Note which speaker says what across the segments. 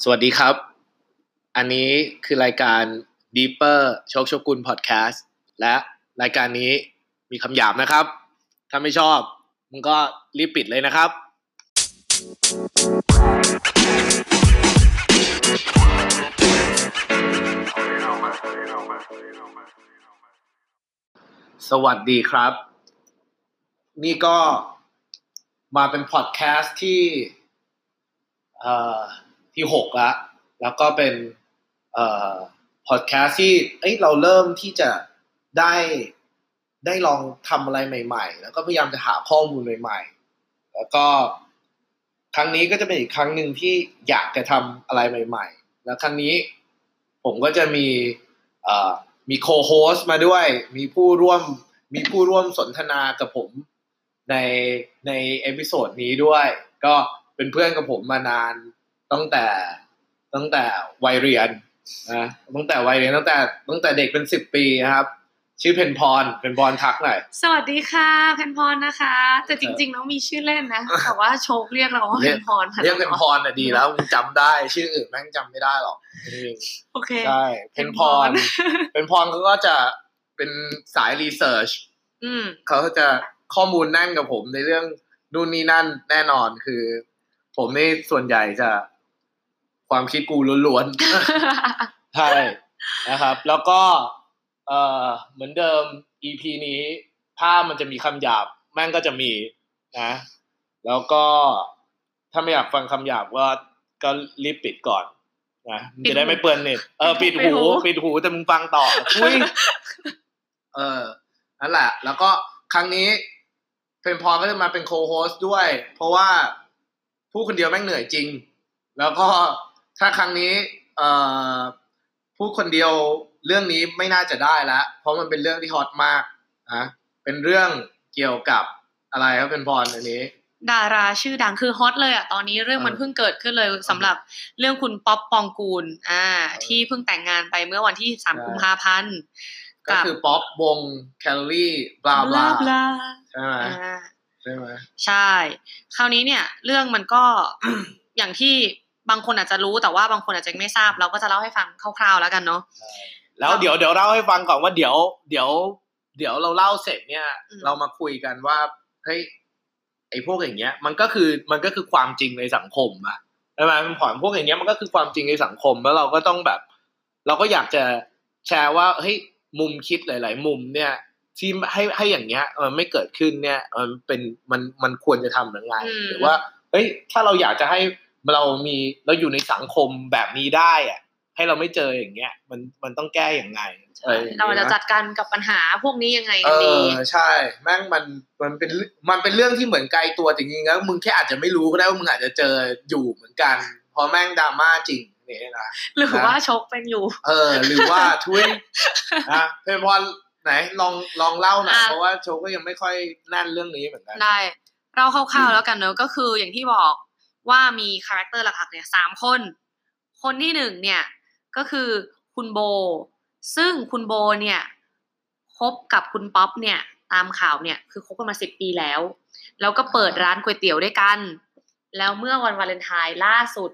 Speaker 1: สวัสดีครับ อันนี้คือรายการ Deeper โชคโชกุลพอดแคสต์และรายการนี้มีคำหยาบนะครับ ถ้าไม่ชอบมึงก็รีบปิดเลยนะครับ สวัสดีครับ นี่ก็มาเป็นพอดแคสต์ที่เอ่อ ที่หกละ แล้วก็เป็นเอ่อพอดแคสต์ที่เอ้ยเราเริ่มที่จะได้ได้ลองทำอะไรใหม่ ๆ แล้วก็พยายามจะหาข้อมูลใหม่ ๆ แล้วก็ครั้งนี้ก็จะเป็นอีกครั้งหนึ่งที่อยากจะทำอะไรใหม่ ๆ แล้วครั้งนี้ผมก็จะมีเอ่อมีโคโฮสต์มาด้วย มีผู้ร่วมมีผู้ร่วมสนทนากับผมในใน episode นี้ด้วย ก็เป็นเพื่อนกับผมมานาน ตั้งแต่ตั้งแต่วัยเรียนนะตั้งแต่วัยเรียนตั้งแต่ตั้งแต่เด็กเป็นสิบปีนะครับ ชื่อเพนพรเพนพรทักหน่อย
Speaker 2: สวัสดีค่ะเพนพรนะคะ แต่จริงๆแล้วมีชื่อเล่นนะแต่ว่าโชคเรียกเราว่า
Speaker 1: เรี
Speaker 2: เพ
Speaker 1: ยก
Speaker 2: นพรค่ะ
Speaker 1: เรียกเพนพรน่ะดีแล้วมึงจำได้ชื่ออื่นแม่งจำไม่ได้หรอกจริง
Speaker 2: โอเค
Speaker 1: ๆใช่เพนพรเพนพรเขาก็จะเป็นสายรีเสิร์ช
Speaker 2: อืม
Speaker 1: เขาก็จะข้อมูลแน่นกับผมในเรื่องนู่นนี่นั่นแน่นอนคือ ผมนี่ส่วนใหญ่จะ ความคิดกูล้วนๆใช่นะครับ แล้วก็เอ่อเหมือนเดิม EP นี้ ถ้ามันจะมีคำหยาบ แม่งก็จะมีนะ แล้วก็ถ้าไม่อยากฟังคำหยาบก็ก็รีบปิดก่อนนะมันจะได้ไม่เปลืองเน็ตเออปิดหู ปิดหูแต่มึงฟังต่ออุ้ยเออนั่นแหละ แล้วก็ครั้งนี้เพนพรก็จะมาเป็น co-host ด้วย เพราะว่าพูดคนเดียวแม่งเหนื่อยจริง แล้วก็ ถ้าครั้งนี้เอ่อพูดคนเดียวเรื่องนี้ไม่น่าจะได้แล้วเพราะมันเป็นเรื่องที่ hot มากนะเป็นเรื่องเกี่ยวกับอะไรครับเพนพรอันนี้
Speaker 2: ดาราชื่อดังคือ hot เลยอะตอนนี้เรื่องมัน
Speaker 1: เออ
Speaker 2: เพิ่งเกิดขึ้นเลยสำหรับเรื่องคุณป๊อปปองกูลอ่า ที่เพิ่งแต่งงานไปเมื่อวันที่สาม
Speaker 1: ใช่
Speaker 2: กุมภาพันธ์
Speaker 1: ก็คือป๊อปวงแคลอรี่บลา
Speaker 2: บบลา
Speaker 1: ลา
Speaker 2: บลา
Speaker 1: ใช่ไหม
Speaker 2: อ่า
Speaker 1: ใช่ไหม
Speaker 2: ใช่ คราวนี้เนี่ย เรื่องมันก็อย่างที่ บางคนอาจจะรู้แต่ว่าบางคนอาจจะไม่ทราบ เราก็จะเล่าให้ฟังคร่าวๆแล้วกันเนาะ
Speaker 1: แล้วเดี๋ยวเดี๋ยวเล่าให้ฟังก่อนว่าเดี๋ยว เดี๋ยว เดี๋ยวเราเล่าเสร็จเนี่ย
Speaker 2: อืม
Speaker 1: เรามาคุยกันว่าเฮ้ยไอ้พวกอย่างเงี้ย มันก็คือมันก็คือความจริงในสังคมอะใช่ไหมมันผ่อนพวกอย่างเงี้ยมันก็คือความจริงในสังคมแล้วเราก็ต้องแบบ เราก็อยากจะแชร์ว่าเฮ้ยมุมคิดหลาย ๆ มุมเนี่ยที่ให้ให้อย่างเงี้ยมันไม่เกิดขึ้นเนี่ยมันเป็นมันมันควรจะทำยังไง
Speaker 2: อืม
Speaker 1: หรือว่าเฮ้ยถ้าเราอยากจะให้ เรามีเราอยู่ในสังคมแบบนี้ได้อะให้เราไม่เจออย่างเงี้ย มันมันต้องแก้อย่างไงออ
Speaker 2: เราจะจัดการกับปัญหาพวกนี้ยังไง
Speaker 1: เอ
Speaker 2: กันดี
Speaker 1: อใช่ แม่งมันมันเป็นมันเป็นเรื่องที่เหมือนไกลตัวจริงๆแล้วมึงแค่อาจจะไม่รู้ก็ได้ว่ามึงอาจจะเจออยู่เหมือนกันเพราะแม่งดราม่าจริงเนี่ยนะ
Speaker 2: หรือว่าโชคเป็นอยู่
Speaker 1: เออ หรือว่าช่วยนะเพนพรไหนลองลองเล่าหน่อย
Speaker 2: อะ
Speaker 1: เพราะว่าโชว์ก็ยังไม่ค่อยแน่นเรื่องนี้เหมือนกัน
Speaker 2: ได้เราคร่าวๆแล้วกันเนอะก็คืออย่างที่บอก ว่ามี character หลักๆเนี่ยสามคน คนที่หนึ่งเนี่ยก็คือคุณโบ ซึ่งคุณโบเนี่ยคบกับคุณป๊อปเนี่ยตามข่าวเนี่ยคือคบกันมาสิบปีแล้ว แล้วก็เปิดร้านก๋วยเตี๋ยวด้วยกัน แล้วเมื่อวันวาเลนไทน์ล่าสุด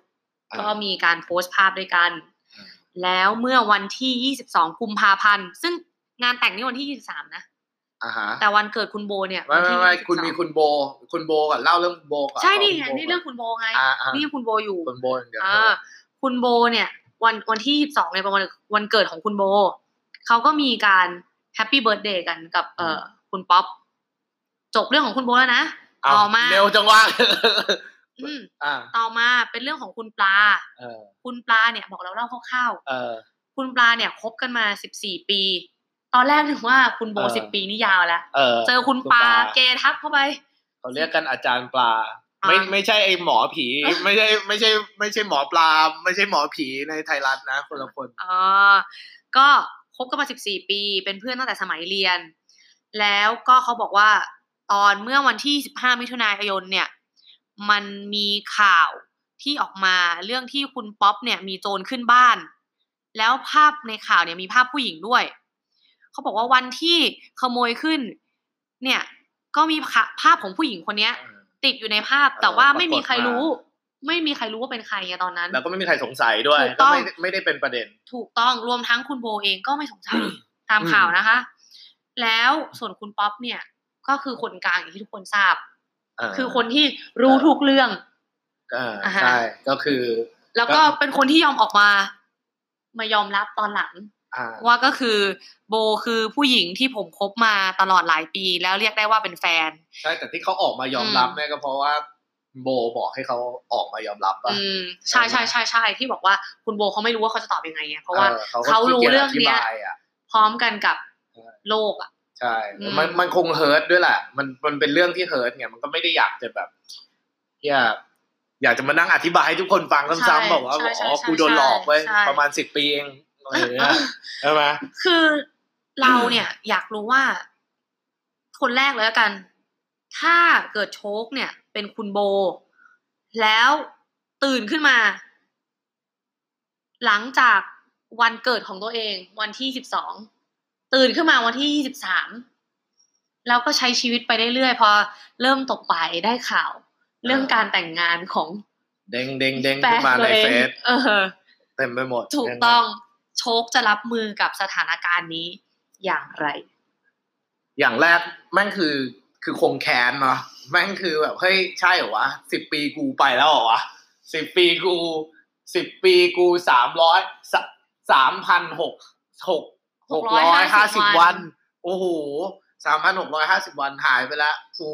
Speaker 1: อ่า
Speaker 2: ก็มีการโพสต์ภาพด้วยกัน
Speaker 1: อ่า
Speaker 2: แล้วเมื่อวันที่ 22 กุมภาพันธ์ ซึ่งงานแต่งนี่วันที่ 23 นะ
Speaker 1: อ่าฮะ
Speaker 2: แต่วันเกิดคุณโบเนี่ย
Speaker 1: ไม่
Speaker 2: วัน
Speaker 1: ไม่
Speaker 2: ที่
Speaker 1: ไม่
Speaker 2: 22
Speaker 1: คุณมีคุณโบ คุณโบก่อนเล่าเรื่องโบก่อน
Speaker 2: ใช่นี่ไง
Speaker 1: คุณโบ
Speaker 2: นี่เรื่องคุณโบไง
Speaker 1: อ่าอ่า
Speaker 2: นี่คุณโบอยู่
Speaker 1: คุณโบอย่างเดียว
Speaker 2: อ่าคุณโบเนี่ย วันวันที่สองเนี่ยเป็นวันวันเกิดของคุณโบเขาก็มีการ happy birthday กันกับ เอ่อคุณป๊อปจบเรื่องของคุณโบแล้วนะ
Speaker 1: อ้าว
Speaker 2: ต่อมา
Speaker 1: เร็วจังวะ
Speaker 2: อืม
Speaker 1: อ่า
Speaker 2: ต่อมาเป็นเรื่องของคุณปลา
Speaker 1: เออ
Speaker 2: คุณปลาเนี่ย บอกเราเล่าคร่าว
Speaker 1: เออ
Speaker 2: ๆคุณปลาเนี่ยคบกันมาสิบสี่ปี ตอนแรกนึกว่าคุณโบ
Speaker 1: เออ
Speaker 2: สิบปีนี่ยาวแล้ว
Speaker 1: เออ
Speaker 2: เจอคุณปลาเกทับเข้าไป
Speaker 1: เขาเรียกกันอาจารย์ปลา
Speaker 2: อ่า
Speaker 1: ไม่ไม่ใช่ไอหมอผี ไม่ใช่ไม่ใช่ ไม่ใช่หมอปลา ไม่ใช่หมอผีในไทยรัฐนะคนละคน
Speaker 2: อ๋อก็คบกันมาสิบสี่ปี เป็นเพื่อนตั้งแต่สมัยเรียน แล้วก็เขาบอกว่าตอนเมื่อวันที่สิบห้ามิถุนายนเนี่ย มันมีข่าวที่ออกมาเรื่องที่คุณป๊อปเนี่ยมีโจรขึ้นบ้าน แล้วภาพในข่าวเนี่ยมีภาพผู้หญิงด้วย เขาบอกว่าวันที่ขโมยขึ้น เนี่ย ก็มีภาพของผู้หญิงคนเนี้ย ติดอยู่ในภาพแต่ว่าไม่มีใครรู้ ไม่มีใครรู้ว่าเป็นใครไงตอนนั้น
Speaker 1: แล้วก็ไม่มีใครสงสัยด้วย
Speaker 2: ถูกต้
Speaker 1: ก็
Speaker 2: อง
Speaker 1: ไม่ได้ไม่ได้เป็นประเด็น
Speaker 2: ถูกต้องรวมทั้งคุณโบเองก็ไม่สงสัยตาม
Speaker 1: อืม
Speaker 2: ข่าวนะคะ แล้วส่วนคุณป๊อปเนี่ย ก็คือคนกลางอย่างที่ทุกคนทราบาคือคนที่รู้ทุกเรื่อง
Speaker 1: อ่า
Speaker 2: อ่าฮะ
Speaker 1: ใช่ก็คือ
Speaker 2: แล้วก็เป็นคนที่ยอมออกมา มายอมรับตอนหลัง
Speaker 1: อ่า
Speaker 2: ว่าก็คือโบคือผู้หญิงที่ผมคบมาตลอดหลายปีแล้วเรียกได้ว่าเป็นแฟน
Speaker 1: ใช่แต่ที่เขาออกมายอมรับ
Speaker 2: อืม
Speaker 1: เนี่ยก็เพราะว่าโบบอกให้เขาออกมายอมรับป่ะ
Speaker 2: อืมใช่ใช่ใช่ใช่ที่บอกว่าคุณโบเขาไม่รู้ว่าเขาจะตอบยังไงไงเพราะว่า
Speaker 1: ออก็
Speaker 2: เขารู้
Speaker 1: ขี้กียจ
Speaker 2: เรื่องเนี้ย
Speaker 1: ธิบายอะ
Speaker 2: พร้อมกันกับ
Speaker 1: ใช่
Speaker 2: โลกอะ
Speaker 1: ใช่
Speaker 2: อืม
Speaker 1: มันมันคงเฮิร์ตด้วยแหละ มันมันเป็นเรื่องที่เฮิร์ตไงมันก็ไม่ได้อยากจะแบบอยากอยากจะมานั่งอธิบายให้ทุกคนฟังซ้ำๆบอกว่า
Speaker 2: ใช่ใช่
Speaker 1: อ๋อ
Speaker 2: ใช่
Speaker 1: กูโดนหลอกไว้ย
Speaker 2: ใช่
Speaker 1: ประมาณสิบปีเอง อะไรอย่างเงี้ยใช่ไหม
Speaker 2: คือเราเนี่ยอยากรู้ว่า คนแรกเลยละกัน ถ้าเกิดโชคเนี่ย เป็นคุณโบ แล้วตื่นขึ้นมา หลังจากวันเกิดของตัวเอง วันที่สิบสองตื่นขึ้นมาวันที่ยี่สิบสามแล้วก็ใช้ชีวิตไปเรื่อยๆพอเริ่มตกไปได้ข่าว เรื่องการแต่งงานของ
Speaker 1: เด้งเด้งเด้ง
Speaker 2: แฟ
Speaker 1: ขึ้
Speaker 2: น
Speaker 1: นมา
Speaker 2: ตั
Speaker 1: ใน
Speaker 2: วเอง
Speaker 1: เฟซ
Speaker 2: เออ
Speaker 1: เต็มไปหมด
Speaker 2: ถูกต้อง โชคจะรับมือกับสถานการณ์นี้อย่างไร
Speaker 1: อย่างแรกแม่งคือคือคงแค้นเนาะแม่งคือแบบเฮ้ยใช่เหรอวะสิบปีกูไปแล้วเหรอวะสิบปีกูสิบปีกูสามร้อยสามพันหกหกหกร้อยห้าสิบ
Speaker 2: 650
Speaker 1: วัน โอ้โหสามพันหกร้อยห้าสิบวันหายไปแล้วกู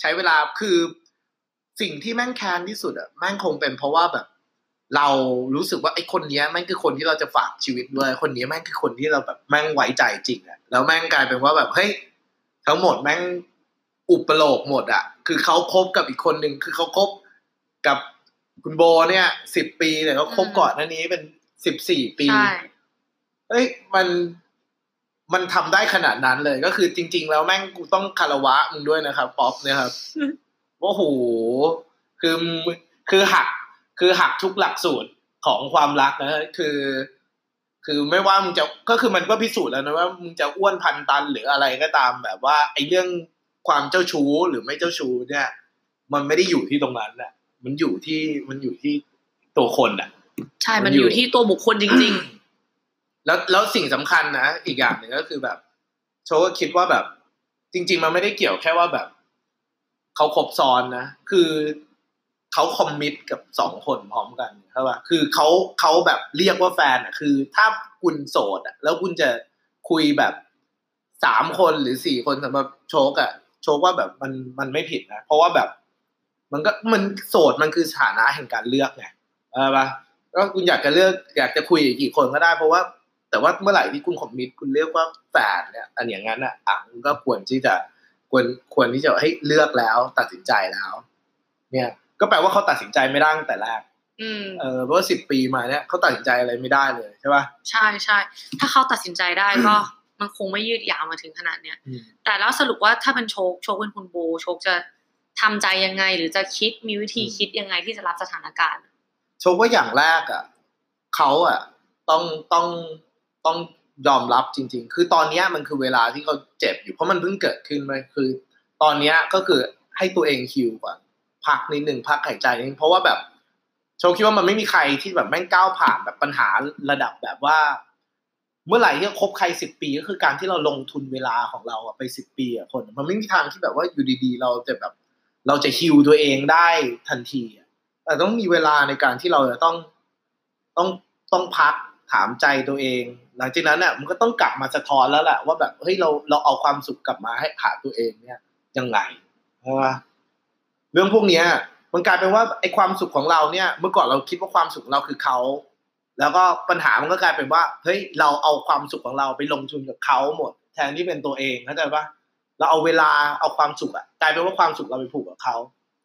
Speaker 1: ใช้เวลาคือสิ่งที่แม่งแค้นที่สุดอะแม่งคงเป็นเพราะว่าแบบ เรารู้สึกว่าไอ้คนเนี้ยแม่งคือคนที่เราจะฝากชีวิตด้วย คนนี้แม่งคือคนที่เราแบบแม่งไว้ใจจริงอะแล้วแม่งกลายเป็นว่าแบบเฮ้ยทั้งหมดแม่งอุปโลกหมดอะคือเขาคบกับอีกคนหนึ่งคือเขาคบกับคุณโบเนี่ยสิบปีแต่เขาคบ
Speaker 2: อืม
Speaker 1: ก่อนหน้านี้เป็นสิบสี่ปี
Speaker 2: ใช่
Speaker 1: เอ้ยมันมันทำได้ขนาดนั้นเลย ก็คือจริง ๆ แล้วแม่งกูต้องคารวะมึงด้วยนะครับ ป๊อปเนี่ยครับว่าโหคือมึงคือหัก คือหักทุกหลักสูตรของความรักนะคือ คือไม่ว่ามึงจะก็คือมันก็พิสูจน์แล้วนะว่ามึงจะอ้วนพันตันหรืออะไรก็ตามแบบว่าไอ้เรื่องความเจ้าชู้หรือไม่เจ้าชู้เนี่ย มันไม่ได้อยู่ที่ตรงนั้นแหละมันอยู่ที่มันอยู่ที่ตัวคนอะ
Speaker 2: ใช่
Speaker 1: มั
Speaker 2: มัน
Speaker 1: น
Speaker 2: อ
Speaker 1: อยู่
Speaker 2: ยู่ที่ตัวบุคคลจริง
Speaker 1: แล้วแล้วสิ่งสำคัญนะอีกอย่างหนึ่งก็คือแบบโชว์ก็คิดว่าแบบ จริง ๆ มันไม่ได้เกี่ยวแค่ว่าแบบเขาครบซ้อนนะคือ เขาคอมมิตกับสองคนพร้อมกันใช่ป่ะคือเขาเขาแบบเรียกว่าแฟนอะคือ ถ้าคุณโสดอะแล้วคุณจะคุยแบบสามคนหรือสี่คนสำหรับโชกอะโชกว่าแบบมันมันไม่ผิดนะเพราะว่าแบบ มันก็มันโสดมันคือสถานะแห่งการเลือกไงใช่ปะก็คุณอยากจะเลือก อยากจะคุยกี่คนก็ได้ เพราะว่า แต่ว่าเมื่อไหร่ที่คุณคอมมิตคุณเรียกว่าแฟนเนี่ย อันอย่างนั้นอะอะก็ควรที่จะควรควรที่จะให้เลือกแล้วตัดสินใจแล้ว เนี่ย ก็แปลว่าเขาตัดสินใจไม่ได้ตั้งแต่แรก
Speaker 2: ๆอืม
Speaker 1: เออเพราะว่าสิบปีมาเนี่ยเขาตัดสินใจอะไรไม่ได้เลยใช่ป่ะ
Speaker 2: ใช่ใช่ถ้าเขาตัดสินใจได้ก็มันคงไม่ยืดยาวมาถึงขนาดเนี้ย
Speaker 1: อืม
Speaker 2: แต่แล้วสรุปว่าถ้าเป็นโชคโชคเป็นคุณโบโชคจะทำใจยังไง หรือจะคิดมีวิธีคิดยังไงที่จะรับสถานการณ์
Speaker 1: โชคว่าอย่างแรกอะเขาอะต้องต้องต้องยอมรับจริง ๆ คือตอนเนี้ยมันคือเวลาที่เขาเจ็บอยู่เพราะมันเพิ่งเกิดขึ้นไปคือ ตอนเนี้ยก็คือให้ตัวเองคิวก่อน พักนิดหนึ่งพักหายใจนึงเพราะว่าแบบโชคคิดว่ามันไม่มีใครที่แบบแม่งก้าวผ่านแบบปัญหาระดับแบบว่า เมื่อไหร่ที่คบใครสิบปีก็คือการที่เราลงทุนเวลาของเราอะไปสิบปีอะคน มันไม่มีทางที่แบบว่าอยู่ดีๆ เราจะแบบ เราจะฮิวตัวเองได้ทันทีอะแต่ต้องมีเวลาในการที่เราจะต้องต้องต้องพักถามใจตัวเอง หลังจากนั้นอะมันก็ต้องกลับมาสะท้อนแล้วแหละว่าแบบเฮ้ยเราเราเอาความสุขกลับมาให้หาตัวเองเนี่ยยังไงใช่ไหม เรื่องพวกเนี้ยมันกลายเป็นว่าไอ้ความสุขของเราเนี่ย เมื่อก่อนเราคิดว่าความสุขของเราคือเขาแล้วก็ปัญหามันก็กลายเป็นว่าเฮ้ยเราเอาความสุขของเราไปลงทุนกับเขาหมด แทนที่เป็นตัวเองเข้าใจปะเราเอาเวลาเอาความสุขอะกลายเป็นว่าความสุขเราไปผูกกับเขา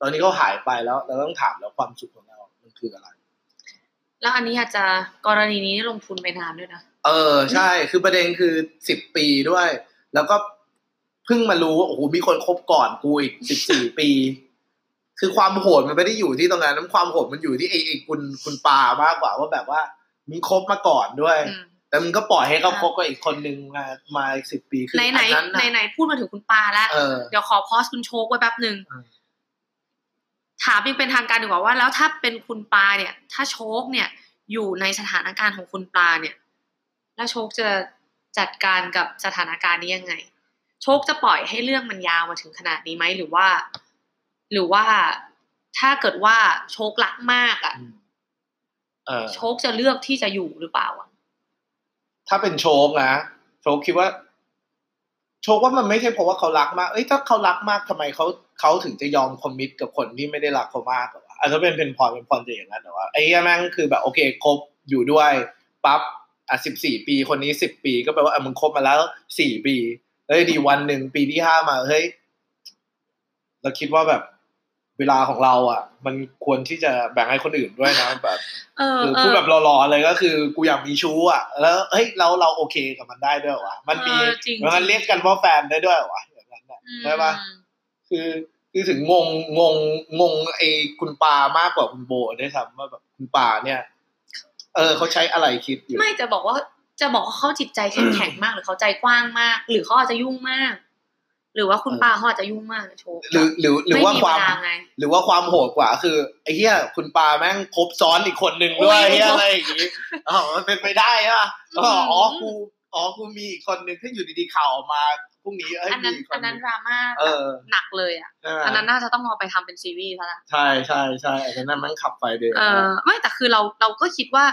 Speaker 1: ตอนนี้เขาหายไปแล้ว เราต้องถามแล้วความสุขของเรา มันคืออะไร
Speaker 2: แล้วอันนี้อาจจะกรณีนี้ลงทุนไปนานด้วยนะ
Speaker 1: เออใช่ คือประเด็นคือสิบปีด้วย แล้วก็เพิ่งมารู้ว่าโอ้โหมีคนคบก่อนกูอีกสิบสี่ปี คือความโหดมันไม่ได้อยู่ที่ตรงนั้นน้ำความโหดมันอยู่ที่ไอ้ไอ้คุณคุณปามากกว่าว่าแบบว่ามีคบมาก่อนด้วย
Speaker 2: อืม
Speaker 1: แต่มึงก็ปล่อยให้เขาคบกับอีกคนนึงมามาอีกสิบปีคือ
Speaker 2: ไหนไหน
Speaker 1: อันนั้น
Speaker 2: ไหน
Speaker 1: น่ะ
Speaker 2: ไหนพูดมาถึงคุณปาแล้ว
Speaker 1: เออ
Speaker 2: เดี๋ยวขอพอสคุณโชคไว้แป๊บหนึ่ง
Speaker 1: อืม
Speaker 2: ถามยังเป็นทางการดีกว่าว่า แล้วถ้าเป็นคุณปลาเนี่ย ถ้าโชคเนี่ย อยู่ในสถานการณ์ของคุณปลาเนี่ย แล้วโชคจะจัดการกับสถานการณ์นี้ยังไง โชคจะปล่อยให้เรื่องมันยาวมาถึงขนาดนี้ไหมหรือว่า หรือว่าถ้าเกิดว่าโชครักมากอะ่ะ
Speaker 1: เออ
Speaker 2: โชคจะเลือกที่จะอยู่หรือเปล่าอะ
Speaker 1: ถ้าเป็นโชคนะโชคคิดว่า โชคว่ามันไม่ใช่เพราะว่าเขารักมาก เอ้ยถ้าเขารักมากทำไมเขาเขาถึงจะยอมคอมมิตกับคนที่ไม่ได้รักเขามากหรอวะอาจจะเป็นเป็นพรเป็นพรจะอย่างนั้นแต่ว่าไอ้เหี้ยแม่งคือแบบโอเคคบอยู่ด้วยปั๊บอะสิบสี่ปีคนนี้สิบปี ก็แปลว่าอะมึงคบมาแล้วสี่ปีเฮ้ยดีวันหนึ่งปีที่ห้ามาเฮ้ยเราคิดว่าแบบ เวลาของเราอะ มันควรที่จะแบ่งให้คนอื่นด้วยนะแบบ
Speaker 2: เออ
Speaker 1: คือ
Speaker 2: เอ
Speaker 1: พูด
Speaker 2: อ
Speaker 1: แบบหล่อๆเลยก็คือกูอยากมีชู้อะ แล้วเฮ้ยเราเราโอเคกับมันได้ด้วยเหรอวะมันมี
Speaker 2: เออจริง
Speaker 1: มันเรียกกันว่าแฟนได้ด้วยเหรอวะอย่างนั้นน่ะ
Speaker 2: อืม
Speaker 1: ใช่ปะคือคือถึงงงงงงงไอ้คุณปามากกว่าคุณโบได้วยซ้ำว่าแบบคุณปาเนี่ย เออเขาใช้อะไรคิดอยู่
Speaker 2: ไม่จะบอกว่าจะบอกว่าเขาจิตใจเข้มแข็งมากหรือเขาใจกว้างมาก หรือเขาอาจจะยุ่งมาก หรือว่าคุณ
Speaker 1: เออ
Speaker 2: ป้าเขาอาจจะยุ่งมากโชว์
Speaker 1: หรือหรือหรือว่าความ
Speaker 2: ไเไง
Speaker 1: หรือว่าความโหดกว่า คือไอ้เหี้ยคุณปาแม่งคบซ้อนอีกคนหนึ่งด้วย
Speaker 2: โอ้ย
Speaker 1: เหี้ยอะไรอย่างงี้อ๋อมันเป็นไปได้ป่ะ
Speaker 2: อืม
Speaker 1: อ๋ออ๋อกูอ๋อกูมีอีกคนหนึ่งที่อยู่ดีๆข่าวออกมาพรุ่งนี้เอ้ย
Speaker 2: อัน
Speaker 1: มี
Speaker 2: นั้น
Speaker 1: อีกค
Speaker 2: อั
Speaker 1: น
Speaker 2: น
Speaker 1: ห
Speaker 2: นั้
Speaker 1: นึ่
Speaker 2: น
Speaker 1: ง
Speaker 2: ดราม่า
Speaker 1: เออ
Speaker 2: หนักเลยอะ
Speaker 1: ใช่ไหม
Speaker 2: อันนั้นน่าจะต้องเอาไปทำเป็นซีรีส์ซะละ
Speaker 1: ใช่ใช่ใช่อันนั้นแมันขับไฟเดือด
Speaker 2: เออไม่แต่คือเราเราก็คิดว่า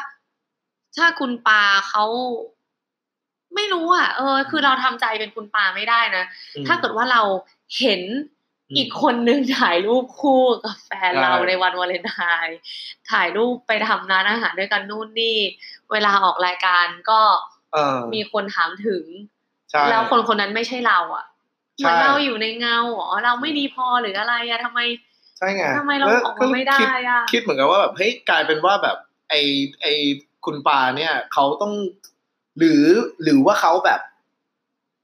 Speaker 2: ถ้าคุณปาเขา ไม่รู้อะเออ คือเราทำใจเป็นคุณปาไม่ได้นะ
Speaker 1: ม
Speaker 2: ถ้าเกิดว่าเราเห็น
Speaker 1: อืม
Speaker 2: อีกคนนึงถ่ายรูปคู่กับแฟน
Speaker 1: ใช่
Speaker 2: เราในวันวาเลนไทน์ถ่ายรูปไปทำร้านอาหารด้วยกันนู่นนี่ เวลาออกรายการก็
Speaker 1: เออ
Speaker 2: มีคนถามถึง
Speaker 1: ใช่
Speaker 2: แล้วคนคนนั้นไม่ใช่เรา อะเห
Speaker 1: ใช่
Speaker 2: มือนเราอยู่ในเงาอ๋อเราไม่ดีพอหรืออะไรอะทำไม
Speaker 1: ใช่ไง
Speaker 2: ทำไมเรา
Speaker 1: แล้ว
Speaker 2: ออกมาไม่ได้
Speaker 1: คิ
Speaker 2: อะ
Speaker 1: คิดเหมือนกับว่าแบบเฮ้ยกลายเป็นว่าแบบไอไอคุณปาเนี่ยเขาต้อง หรือหรือว่าเขาแบบ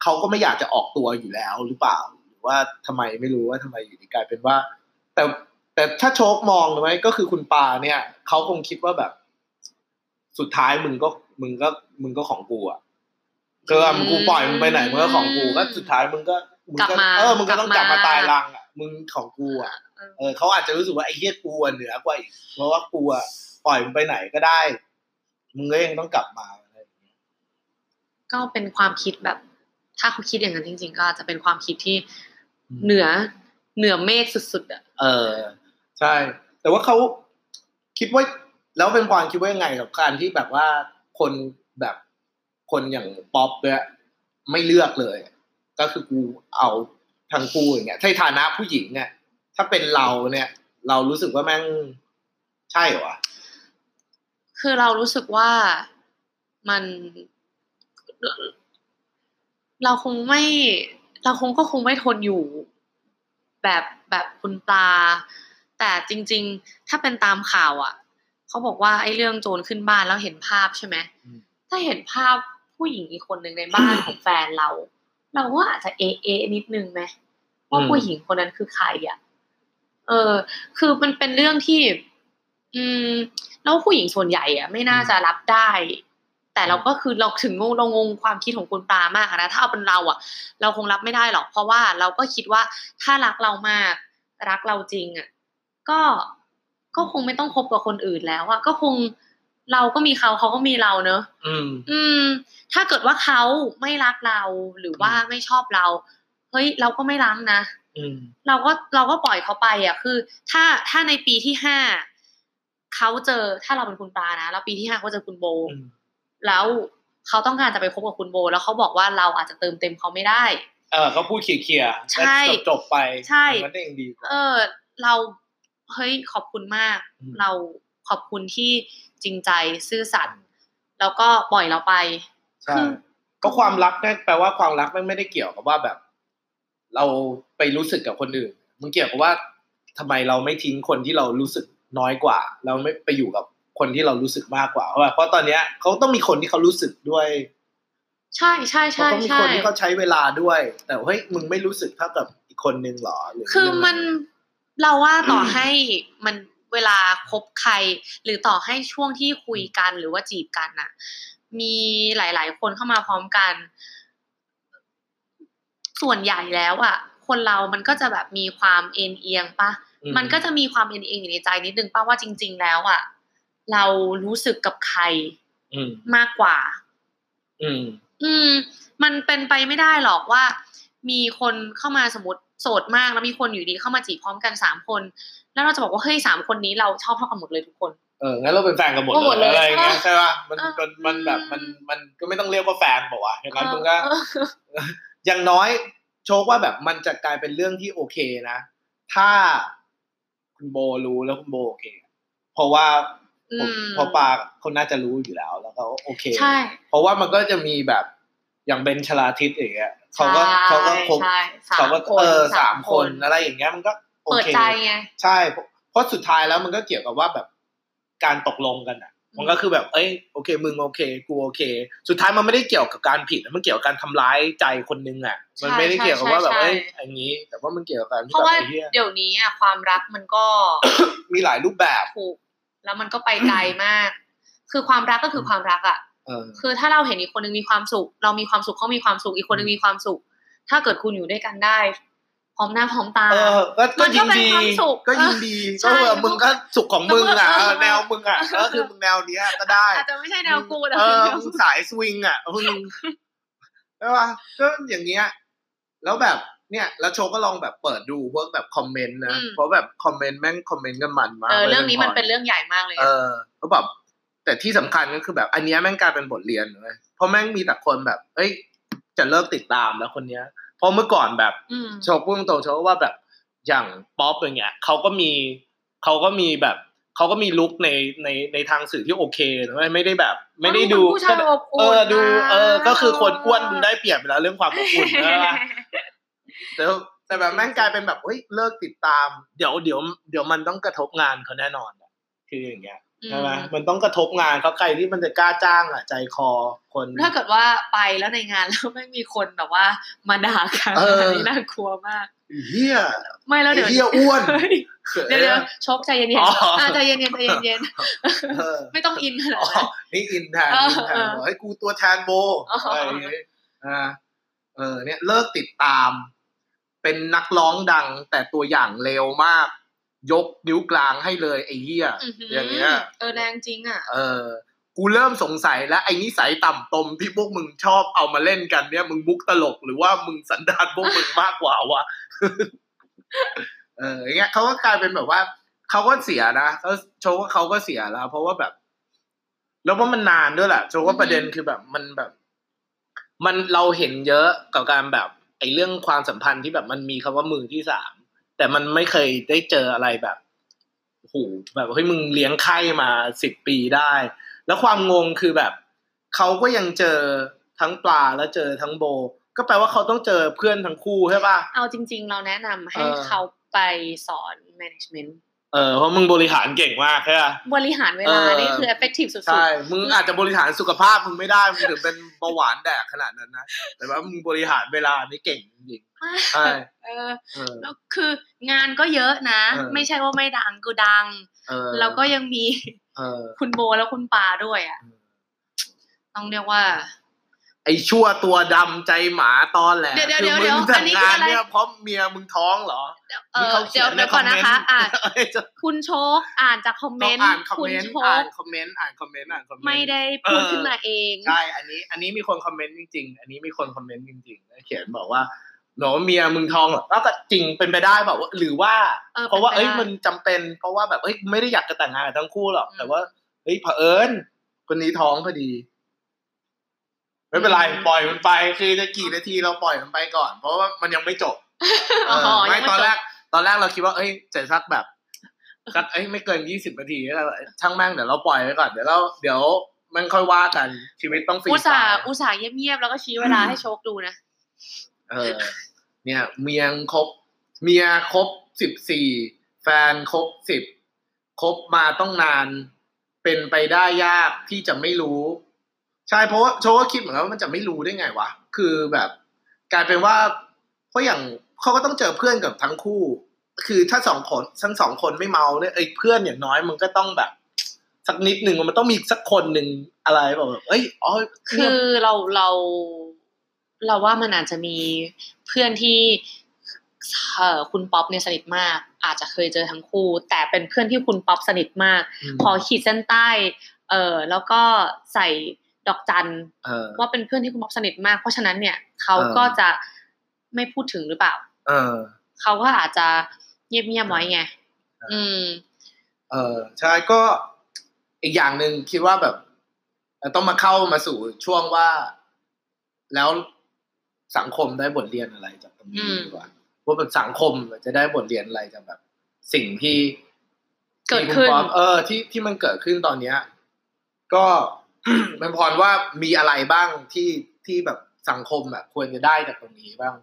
Speaker 1: เขาก็ไม่อยากจะออกตัวอยู่แล้วหรือเปล่า หรือว่าทำไมไม่รู้ว่าทำไมอยู่ดีกลายเป็นว่า แต่แต่ถ้าโชคมองไหมก็คือคุณปาเนี่ยเขาคงคิดว่าแบบ สุดท้ายมึงก็มึงก็มึงก็ของกูอะคือว่ามึงกูปล่อยมึงไปไหนมึงก็ของกูก็สุดท้ายมึงก็มึง
Speaker 2: กลับ
Speaker 1: ก็
Speaker 2: มา
Speaker 1: เออมึงก็ต้องกลับมา
Speaker 2: ลับ
Speaker 1: ตายรังอะมึงของกูอะ
Speaker 2: เออ
Speaker 1: เออเขาอาจจะรู้สึกว่าไอ้เหี้ยกูอะเหนือกว่าอีกเพราะว่ากูอะปล่อยมึงไปไหนก็ได้ มึงก็ยังต้องกลับมาอะไรอย่างเงี้ย
Speaker 2: ก็เป็นความคิดแบบ ถ้าเขาคิดอย่างนั้นจริง ๆ ก็อาจจะเป็นความคิดที่เหนือเหนือเมฆสุดๆอะ
Speaker 1: เออ ใช่ แต่ว่าเขาคิดว่า แล้วเป็นความคิดว่ายังไงกับการที่แบบว่าคนแบบคนอย่างป๊อปเนี่ยไม่เลือกเลย ก็คือกูเอาทางกูอย่างเงี้ยในฐานะผู้หญิงเนี่ย ถ้าเป็นเราเนี่ย เรารู้สึกว่าแม่งใช่เหรอวะ
Speaker 2: คือเรารู้สึกว่ามัน เราคงไม่ เราคงก็คงไม่ทนอยู่ แบบแบบคุณปลา แต่จริง ๆ ถ้าเป็นตามข่าวอะเขาบอกว่าไอ้เรื่องโจรขึ้นบ้านแล้วเห็นภาพใช่ไหม
Speaker 1: อืม
Speaker 2: ถ้าเห็นภาพผู้หญิงอีกคนหนึ่งในบ้านของแฟนเรา เราก็อาจจะเอะเอะนิดนึงไหมว่าผู้หญิงคนนั้นคือใครอะ เออ คือมันเป็นเรื่องที่ อืม แล้วผู้หญิงส่วนใหญ่อะไม่น่าจะรับได้ แต่เราก็คือเราถึงงงเรางงความคิดของคุณปลามากอะนะถ้าเอาเป็นเราอะเราคงรับไม่ได้หรอก เพราะว่าเราก็คิดว่าถ้ารักเรามาก รักเราจริงอะก็ก็คงไม่ต้องคบกับคนอื่นแล้วอะก็คงเราก็มีเขาเขาก็มีเราเนอะ
Speaker 1: อืม
Speaker 2: อืม ถ้าเกิดว่าเขาไม่รักเราหรือว่าไม่ชอบเรา เฮ้ย เราก็ไม่รักนะ
Speaker 1: อืม
Speaker 2: เราก็เราก็ปล่อยเขาไป อะ คือ ถ้าถ้าในปีที่ห้าเขาเจอถ้าเราเป็นคุณปลานะแล้วปีที่ห้าเขาเจอคุณโบ
Speaker 1: อืม
Speaker 2: แล้วเขาต้องการจะไปคบกับคุณโบ แล้วเขาบอกว่าเราอาจจะเติมเต็มเขาไม่ได้
Speaker 1: เออเขาพูดเคลียร์ๆ
Speaker 2: ใช่
Speaker 1: แล้วจบๆไป
Speaker 2: ใช่
Speaker 1: มันก็ยังดีกว่า
Speaker 2: เออ เราเฮ้ยขอบคุณมาก
Speaker 1: อืม
Speaker 2: เราขอบคุณที่จริงใจซื่อสัตย์แล้วก็ปล่อยเราไป
Speaker 1: ใช่
Speaker 2: คือ
Speaker 1: ก็ความรักเนี่ยแปลว่าความรักมันไม่ได้เกี่ยวกับว่าแบบ เราไปรู้สึกกับคนอื่น มันเกี่ยวกับว่าทำไมเราไม่ทิ้งคนที่เรารู้สึกน้อยกว่า เราไม่ไปอยู่กับ คนที่เรารู้สึกมากกว่าเพราะว่าเพราะตอนเนี้ยเขาต้องมีคนที่เขารู้สึกด้วย
Speaker 2: ใช่ใช่
Speaker 1: เขา
Speaker 2: ใช่
Speaker 1: ต้องมี
Speaker 2: ใช่
Speaker 1: คนที่เขาใช้เวลาด้วย แต่เฮ้ยมึงไม่รู้สึกเท่ากับอีกคนนึงหรอหรือ
Speaker 2: คือมันเราว่าต่ออ
Speaker 1: ม
Speaker 2: ให้มันเวลาคบใคร หรือต่อให้ช่วงที่คุยกันหรือว่าจีบกันน่ะ มีหลาย ๆ คนเข้ามาพร้อมกัน ส่วนใหญ่แล้วอะคนเรามันก็จะแบบมีความเอ็นเอียงปะ
Speaker 1: อื
Speaker 2: มันก็จะมีความเอ็นเองอยู่ในใจนิดนึงป้าว่าจริง ๆ แล้วอะ เรารู้สึกกับใคร
Speaker 1: อืม
Speaker 2: มากกว่า
Speaker 1: อืม
Speaker 2: อืม มันเป็นไปไม่ได้หรอกว่า มีคนเข้ามาสมมติโสดมากแล้วมีคนอยู่ดีเข้ามาจีบพร้อมกันสามคน แล้วเราจะบอกว่าเฮ้ยสามคนนี้เราชอบเท่ากันหมดเลยทุกคน
Speaker 1: เอองั้นเราเป็นแฟนกันหมด
Speaker 2: ก็หมดเลย
Speaker 1: อะไรอย่างเงี้ยใช่ป่ะมัน
Speaker 2: เออ
Speaker 1: มันมันแบบมันมันก็ไม่ต้องเรียกว่าแฟนบอกว่าวะอย่างนั้นมึงก็
Speaker 2: เออ
Speaker 1: อย่างน้อยโชคว่าแบบมันจะกลายเป็นเรื่องที่โอเคนะ ถ้าคุณโบรู้แล้วคุณโบโอเค เพราะว่า
Speaker 2: อื
Speaker 1: ผม
Speaker 2: ม
Speaker 1: เพอปาเขาน่าจะรู้อยู่แล้ว แล้วก็โอเค
Speaker 2: ใช่
Speaker 1: เพราะว่ามันก็จะมีแบบอย่างเบนชลาทิศอย่างเงี้ยเขาก็เขาก็คบ
Speaker 2: ใช่ใช่
Speaker 1: เขาก็
Speaker 2: สามคน
Speaker 1: เออสาม
Speaker 2: สาม
Speaker 1: ค
Speaker 2: คนน
Speaker 1: อะไรอย่างเงี้ยมันก็โอ
Speaker 2: เปิด
Speaker 1: เค
Speaker 2: ใจไง
Speaker 1: ใช่เพราะเพราะสุดท้ายแล้วมันก็เกี่ยวกับว่าแบบการตกลงกันอะ
Speaker 2: อืม
Speaker 1: มันก็คือแบบเอ้ยโอเค มึงโอเค กูโอเค สุดท้ายมันไม่ได้เกี่ยวกับการผิดนะมันเกี่ยวกับการทำร้ายใจคนนึงอะ มันไม่ได้เกี่ยวกับว่าแบบ
Speaker 2: ใช่
Speaker 1: เอ้ย
Speaker 2: ใช่
Speaker 1: อย่างนี้ แต่ว่ามันเกี่ยวกับการที่
Speaker 2: เพราะ
Speaker 1: แบบ
Speaker 2: ว่า
Speaker 1: ไอ้เหี้ย
Speaker 2: เดี๋ยวนี้อะความรักมันก็
Speaker 1: มีหลายรูปแบบ
Speaker 2: ถูก แล้วมันก็ไปไกลมาก คือความรักก็คือความรักอะ
Speaker 1: เออ
Speaker 2: คือถ้าเราเห็นอีกคนนึงมีความสุข เรามีความสุขเขามีความสุขอีกคนนึงมีความสุข ถ้าเกิดคุณอยู่ด้วยกันได้พร้อมหน้าพร้อมตา
Speaker 1: เออก็ก็
Speaker 2: มันก็
Speaker 1: ยิน
Speaker 2: เป็น
Speaker 1: ดี
Speaker 2: ความสุข
Speaker 1: ก็ยินดี
Speaker 2: ใช่
Speaker 1: ก็เออมึงก็สุขของมึงอะ
Speaker 2: เออ
Speaker 1: เออแนวมึงอะก็คือมึงแนวเนี้ยก็ได้
Speaker 2: อาจจะไม่ใช่แนวกูแต่
Speaker 1: เออ
Speaker 2: แนว
Speaker 1: มึงสายสวิงอะมึงใช่ป่ะก็อย่างเงี้ย แล้วแบบ เนี่ยแล้วโชว์ก็ลองแบบเปิดดูพวกแบบคอมเมนต์นะเพราะแบบคอมเมนต์แม่งคอมเมนต์กันมันมาก
Speaker 2: เออ
Speaker 1: ว้ย
Speaker 2: เรื่องนี้มัน
Speaker 1: พลย
Speaker 2: เป็นเรื่องใหญ่มากเลย
Speaker 1: เอ
Speaker 2: อะ
Speaker 1: อเขาแบบแต่ที่สำคัญก็คือแบบ อันเนี้ยแม่งกลายเป็นบทเรียนเลยเพราะแม่งมีแต่คนแบบ เอ้ย จะเลิกติดตามแล้วคนเนี้ยเพราะเมื่อก่อนแบบ
Speaker 2: อืม
Speaker 1: โชว์พูดตรงๆโชว์ว่าแบบอย่างป๊อปอย่างเงี้ยเขาก็มีเขาก็มีแบบเขาก็มีลุคในในในทางสื่อที่โอเคนะไม่ได้แบบ ไม่ได้ดู
Speaker 2: ผู้ชายอบอุ่น
Speaker 1: เออดู
Speaker 2: นะ
Speaker 1: เออ ก็คือคนอ้วนมึงได้เปรียบไปแล้วเรื่องความอบอุ่นใช่ปะ แต่แต่แบบแม่งกลายเป็นแบบเฮ้ยเลิกติดตาม เดี๋ยวเดี๋ยวเดี๋ยวมันต้องกระทบงานเขาแน่นอนอะคืออย่างเงี้ยใช่ไหมมันต้องกระทบงานเขาใครที่มันจะกล้าจ้างอะ ใจคอคน
Speaker 2: ถ้าเกิดว่าไปแล้วในงานแล้วไม่มีคนแบบว่า มาด่ากัน
Speaker 1: เอออั
Speaker 2: นนี้น่ากลัวมาก
Speaker 1: เฮีย
Speaker 2: ไม่แล้วเดี๋ยว
Speaker 1: ไอ้เหี้ยอ้วน
Speaker 2: เฮ้ยเดี๋ยวเดี๋ยวชกใจเย็นๆ
Speaker 1: อ๋ออ่
Speaker 2: อ่าใจเย็นๆใจเย็น
Speaker 1: เออ
Speaker 2: ๆไม่ต้องอินขนาด
Speaker 1: อ๋อ
Speaker 2: นั้น
Speaker 1: นี่อินแทน
Speaker 2: เออ
Speaker 1: อินแทน
Speaker 2: เออ
Speaker 1: บอกให้กูตัวแทนโบ
Speaker 2: อ๋ออ
Speaker 1: อะไรอย่างเงี้ยอ่าเออเนี่ยเลิกติดตาม เป็นนักร้องดังแต่ตัวอย่างเลวมาก ยกนิ้วกลางให้เลยไอ้เหี้ย
Speaker 2: อื้อหือ
Speaker 1: อย่างเงี้ย
Speaker 2: เออแรงจริงอะ
Speaker 1: เออ กูเริ่มสงสัยแล้วไอ้นิสัยต่ำตมที่พวกมึงชอบเอามาเล่นกันเนี่ย มึงมุกตลกหรือว่ามึงสันดานพวกมึงมากกว่าวะเอออย่างเงี้ยเขาก็กลายเป็นแบบว่าเขาก็เสียนะเขาโชว์ว่าเขาก็เสียแล้ว เพราะว่าแบบ แล้วว่ามันนานด้วยแหละโชว์ว่า
Speaker 2: อือฮึ
Speaker 1: ประเด็นคือแบบมันแบบ มันเราเห็นเยอะกับการแบบไอ้เรื่องความสัมพันธ์ที่แบบมันมีคำว่ามือที่สามแต่มันไม่เคยได้เจออะไรแบบโอ้โหแบบเฮ้ยมึงเลี้ยงไข่มาสิบปีได้ แล้วความงงคือแบบเขาก็ยังเจอทั้งปลาและเจอทั้งโบ ก็แปลว่าเขาต้องเจอเพื่อนทั้งคู่ใช่ป่ะ
Speaker 2: เอาจริง ๆ เราแนะนำให้
Speaker 1: เออ
Speaker 2: เขาไปสอน management
Speaker 1: เออเพราะมึงบริหารเก่งมากใช่ป่ะ
Speaker 2: บริหารเวลา
Speaker 1: เออ
Speaker 2: นี่คือ effective สุด
Speaker 1: ใช่มึงอาจจะบริหารสุขภาพมึงไม่ได้มึงถึงเป็นเบาหวานแดกขนาดนั้นนะแต่ว่ามึงบริหารเวลานี่เก่งจริง
Speaker 2: ๆมาก
Speaker 1: ๆใช่
Speaker 2: เออ
Speaker 1: เออ
Speaker 2: แล้วคืองานก็เยอะนะ
Speaker 1: เออ
Speaker 2: ไม่ใช่ว่าไม่ดังก็ดัง
Speaker 1: เออ
Speaker 2: แล้วก็ยังมี
Speaker 1: เออ
Speaker 2: คุณโบแล้วคุณปาด้วยอะต้องเรียกว่า
Speaker 1: ไอชั่วตัวดำใจหมาตอนแหละ
Speaker 2: เดี๋ยว
Speaker 1: คือ
Speaker 2: เดี๋ยว
Speaker 1: มึง
Speaker 2: เดี๋ยว
Speaker 1: แต่
Speaker 2: อัน
Speaker 1: ง
Speaker 2: นี้
Speaker 1: งาน
Speaker 2: คืออะไร
Speaker 1: เนี่ยเพราะเมียมึงท้องเหรอ
Speaker 2: เอ
Speaker 1: นี่
Speaker 2: อ
Speaker 1: เขาขี
Speaker 2: เดี๋ยว
Speaker 1: ใน
Speaker 2: เดี๋ยวก่อนนะคะ อะ
Speaker 1: เอ้ยจะ
Speaker 2: คุณโชคอ่านจากคอมเม
Speaker 1: ต้อง
Speaker 2: นต์
Speaker 1: อ่านคอม
Speaker 2: คุณ
Speaker 1: เมนต์
Speaker 2: โช
Speaker 1: อ่า
Speaker 2: คน
Speaker 1: คอมเมนต์อ่านคอมเมนต์อ่านคอมเมนต์
Speaker 2: ไม่ได้พูด
Speaker 1: เออ
Speaker 2: ขึ้นมาเอง
Speaker 1: ใช่อันนี้ อันนี้มีคนคอมเมนต์จริง ๆ อันนี้มีคนคอมเมนต์จริงๆเขียนบอกว่าหนูว่าเมียมึงท้องเหรอแล้วก็จริงเป็นไปได้แบบว่าหรือว่า
Speaker 2: เออ
Speaker 1: เพราะว่า
Speaker 2: เป็นไป
Speaker 1: เอ้ย
Speaker 2: ได้
Speaker 1: มันจำเป็น เพราะว่าแบบเอ้ยไม่ได้อยากจะแต่งงานกับทั้งคู่หรอก
Speaker 2: อืม
Speaker 1: แต่ว่าเฮ้ยเผอิญคนนี้ท้องพอดี ไม่เป็นไร
Speaker 2: อืม
Speaker 1: ปล่อยมันไปคือจะกี่นาทีเราปล่อยมันไปก่อน เพราะว่ามันยังไม่จบเออ
Speaker 2: อ
Speaker 1: ไม่
Speaker 2: ยัง
Speaker 1: ตอน
Speaker 2: จบ
Speaker 1: แรก ตอนแรกเราคิดว่าเอ้ยจะสักแบบสักเอ้ยไม่เกินยี่สิบนาทีแล้วช่างแม่งเดี๋ยวเราปล่อยไว้ก่อนเดี๋ยวเราเดี๋ยวมันค่อยว่ากันชีวิตต้องฟรี
Speaker 2: อุต
Speaker 1: สไต
Speaker 2: ส่าห์
Speaker 1: ล์
Speaker 2: อุตส่าห์เงียบๆแล้วก็ชี้เวลาให้โชคดูนะ
Speaker 1: เออ เนี่ย เมียงครบ เมียครบสิบสี่แฟนครบสิบครบมาต้องนาน เป็นไปได้ยากที่จะไม่รู้ ใช่เพราะว่าโชว์ก็คิดเหมือนกันว่ามันจะไม่รู้ได้ไงวะคือแบบกลายเป็นว่าเพราะอย่างเขาก็ต้องเจอเพื่อนกับทั้งคู่ คือถ้าสองคนทั้งสองคนไม่เมาเนี่ยไอ้ยเพื่อนอย่างน้อยมันก็ต้องแบบ สักนิดหนึ่งมันต้องมีสักคนหนึ่งอะไรแบบเอ้ยอ๋อ
Speaker 2: คื
Speaker 1: เนี่ย
Speaker 2: อเราเราเราว่ามันอาจจะมีเพื่อนที่เอ่อคุณป๊อปเนี่ยสนิทมาก อาจจะเคยเจอทั้งคู่ แต่เป็นเพื่อนที่คุณป๊อปสนิทมากขอขีดเส้นใต้ เออแล้วก็ใส่ ดอกจัน
Speaker 1: เออ
Speaker 2: ว่าเป็นเพื่อนที่คุณป๊อปสนิทมาก เพราะฉะนั้นเนี่ยเขา
Speaker 1: เออ
Speaker 2: ก็จะไม่พูดถึงหรือเปล่า
Speaker 1: เออ
Speaker 2: เขาก็อาจจะเงียบๆไว้ไงอืม
Speaker 1: เออใช่ก็อีกอย่างหนึ่งคิดว่าแบบเอ่อต้องมาเข้ามาสู่ช่วงว่า แล้วสังคมได้บทเรียนอะไรจากตรงนี้
Speaker 2: อืม
Speaker 1: ดีกว่าว่าแบบสังคมจะได้บทเรียนอะไรจากแบบ สิ่งที่
Speaker 2: เกิดขึ้น
Speaker 1: ที่คุณป๊อปเออที่ที่มันเกิดขึ้นตอนเนี้ย ก็ เป็นพรว่ามีอะไรบ้างที่ที่แบบสังคมแบบควรจะได้จากตรงนี้บ้าง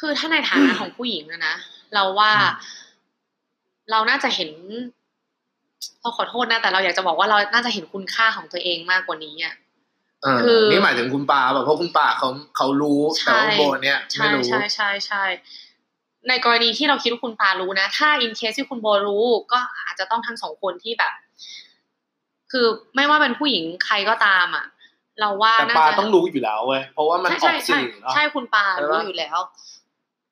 Speaker 2: คือถ้าในฐานะของผู้หญิงอะนะเราว่า
Speaker 1: อืม
Speaker 2: เราน่าจะเห็นเราขอโทษนะแต่เราอยากจะบอกว่าเราน่าจะเห็นคุณค่าของตัวเองมากกว่านี้อะ
Speaker 1: เออ
Speaker 2: คือ
Speaker 1: นี่หมายถึงคุณปาแบบเพราะคุณปาเขาเขารู้
Speaker 2: ใช่
Speaker 1: แต่ว่าโบเนี่ยไม่
Speaker 2: ใช่
Speaker 1: รู้
Speaker 2: ใช่ใช่ใช่ในกรณีที่เราคิดว่าคุณปารู้นะ ถ้าอินเคสที่คุณโบรู้ก็อาจจะต้องทั้งสองคนที่แบบ คือไม่ว่าเป็นผู้หญิงใครก็ตามอะ เราว่า
Speaker 1: แต่
Speaker 2: น่า
Speaker 1: ปา
Speaker 2: จะ
Speaker 1: ต้องรู้อยู่แล้วเว้ยเพราะว่ามันอ
Speaker 2: ใช่
Speaker 1: อก
Speaker 2: ใช่
Speaker 1: สื่อเนาะ
Speaker 2: ใช่คุณปา
Speaker 1: ใช่
Speaker 2: รู้
Speaker 1: ปะ
Speaker 2: อยู่แล้ว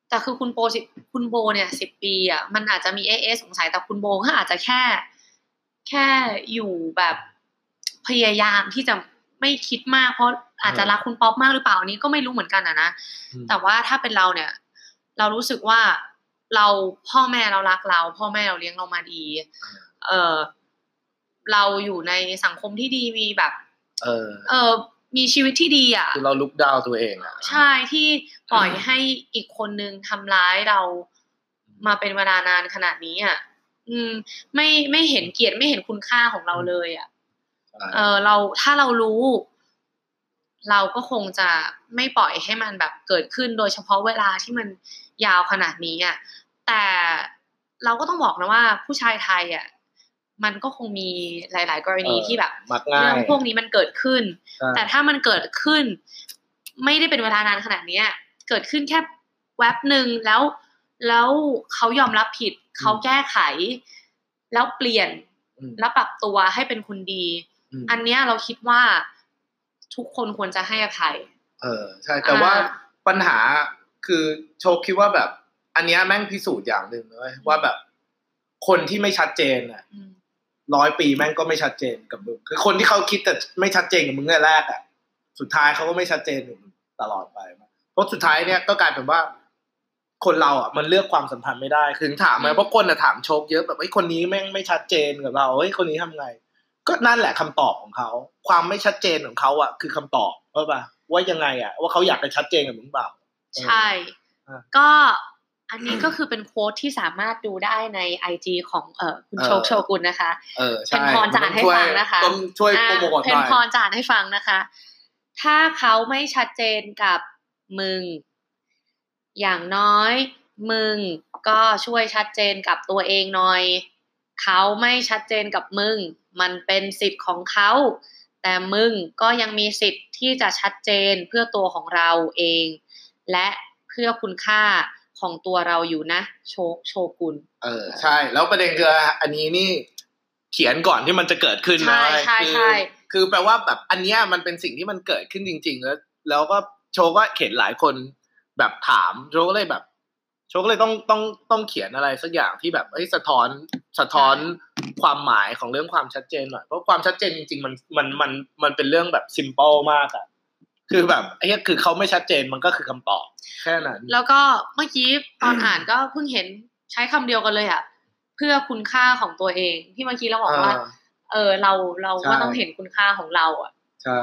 Speaker 2: แต่คือคุณโบสิคุณโบเนี่ยสิบปีอะมันอาจจะมีเอเอสงสัยแต่คุณโบก็อาจจะแค่ แค่อยู่แบบพยายามที่จะไม่คิดมากเพราะอาจจะรักคุณป๊อปมากหรือเปล่าอันนี้ก็ไม่รู้เหมือนกันอะนะ
Speaker 1: อืม
Speaker 2: แต่ว่าถ้าเป็นเราเนี่ย เรารู้สึกว่าเราพ่อแม่เรารักเรา พ่อแม่เราเลี้ยงเรามาดี เออ เราอยู่ในสังคมที่ดีมีแบบ
Speaker 1: เออ
Speaker 2: เออมีชีวิตที่ดีอะ
Speaker 1: คือเราลุกดาวตัวเองอะ
Speaker 2: ใช่ที่ปล่อยให้อีกคนนึงทำร้ายเรามาเป็นเวลานานขนาดนี้อะอืม ไม่ไม่เห็นเกียรติไม่เห็นคุณค่าของเราเลยอะ
Speaker 1: ใช่
Speaker 2: เออเราถ้าเรารู้ เราก็คงจะไม่ปล่อยให้มันแบบเกิดขึ้นโดยเฉพาะเวลาที่มันยาวขนาดนี้อะแต่เราก็ต้องบอกนะว่าผู้ชายไทยอะ มันก็คงมีหลาย ๆ กรณีที่แบบ
Speaker 1: มักง่า
Speaker 2: เรื่อยงพวกนี้มันเกิดขึ้น
Speaker 1: ใช่
Speaker 2: แต่ถ้ามันเกิดขึ้น ไม่ได้เป็นเวลานานขนาดเนี้ยเกิดขึ้นแค่แว็บหนึ่งแล้ว แล้วเขายอมรับผิดเขาแก้ไข แล้วเปลี่ยน
Speaker 1: อืม
Speaker 2: แล้วปรับตัวให้เป็นคนดี
Speaker 1: ม
Speaker 2: อันเนี้ยเราคิดว่าทุกคนควรจะให้อภัย
Speaker 1: เออใช่แต่ว่า
Speaker 2: อ่า
Speaker 1: ปัญหาคือโชคคิดว่าแบบ อันเนี้ยแม่งพิสูจน์อย่างหนึ่งเลยว่าแบบคนที่ไม่ชัดเจนอะ
Speaker 2: อืม
Speaker 1: ร้อยปีแม่งก็ไม่ชัดเจนกับมึงคือคนที่เขาคิดแต่ไม่ชัดเจนกับมึงแต่แรกอะสุดท้ายเขาก็ไม่ชัดเจนกับมึงตลอดไปเพราะสุดท้ายเนี่ยก็กลายเป็นว่า คนเราอะมันเลือกความสัมพันธ์ไม่ได้คือถามไหม
Speaker 2: อืม
Speaker 1: เพราะคนอะถามโชคเยอะแบบไอ้ยคนนี้แม่งไม่ชัดเจนกับเราเฮ้ยคนนี้ทำไง ก็นั่นแหละคำตอบของเขา ความไม่ชัดเจนของเขาอะคือคำตอบว่าปะว่ายังไงอะ ว่าเขาอยากจะชัดเจนกับมึงเปล่า
Speaker 2: ใช่
Speaker 1: อ่า
Speaker 2: ก็ อันนี้ก็คือเป็นโค้ดที่สามารถดูได้ในไอจของเออคุณโชค
Speaker 1: เออ
Speaker 2: โชกุนนะคะ
Speaker 1: เออใช่
Speaker 2: เป็นพรจะอ่านให้ฟังนะคะ
Speaker 1: ต้องช่วย
Speaker 2: อ่า
Speaker 1: โปรโมท
Speaker 2: เพ
Speaker 1: ห
Speaker 2: น
Speaker 1: น่อย
Speaker 2: พรจะอ่านให้ฟังนะคะ ถ้าเขาไม่ชัดเจนกับมึง อย่างน้อย มึงก็ช่วยชัดเจนกับตัวเองหน่อย เขาไม่ชัดเจนกับมึง มันเป็นสิทธิ์ของเขา แต่มึงก็ยังมีสิทธิ์ที่จะชัดเจนเพื่อตัวของเราเอง และเพื่อคุณค่า ของตัวเราอยู่นะ โชโชกุน
Speaker 1: เออใช่ แล้วประเด็นคืออันนี้นี่เขียนก่อนที่มันจะเกิดขึ้น
Speaker 2: ใช่
Speaker 1: นะ
Speaker 2: ใช่
Speaker 1: คือ
Speaker 2: ใช่
Speaker 1: คือแปลว่าแบบอันเนี้ยมันเป็นสิ่งที่มันเกิดขึ้นจริง ๆ แล้ว แล้วก็โชว์ก็เขียนหลายคนแบบถามโชว์ก็เลยแบบ โชว์ก็เลยต้องต้องต้องเขียนอะไรสักอย่างที่แบบเอ้ยสะท้อนสะท้อนความหมายของเรื่องความชัดเจนหน่อยเพราะความชัดเจนจริง ๆ มันมันมันมันเป็นเรื่องแบบซิม p ป e มากอะ คือแบบไอ้เหี้ยคือเขาไม่ชัดเจนมันก็คือคำตอบแค่นั้น
Speaker 2: แล้วก็เมื่อกี้ตอนอ่านก็เพิ่งเห็นใช้คำเดียวกันเลยอะเพื่อคุณค่าของตัวเอง ที่เมื่อกี้เราบอกว่า
Speaker 1: อ่า
Speaker 2: เออเราเรา
Speaker 1: ใช่
Speaker 2: ก็ต้องเห็นคุณค่าของเราอะ
Speaker 1: ใช่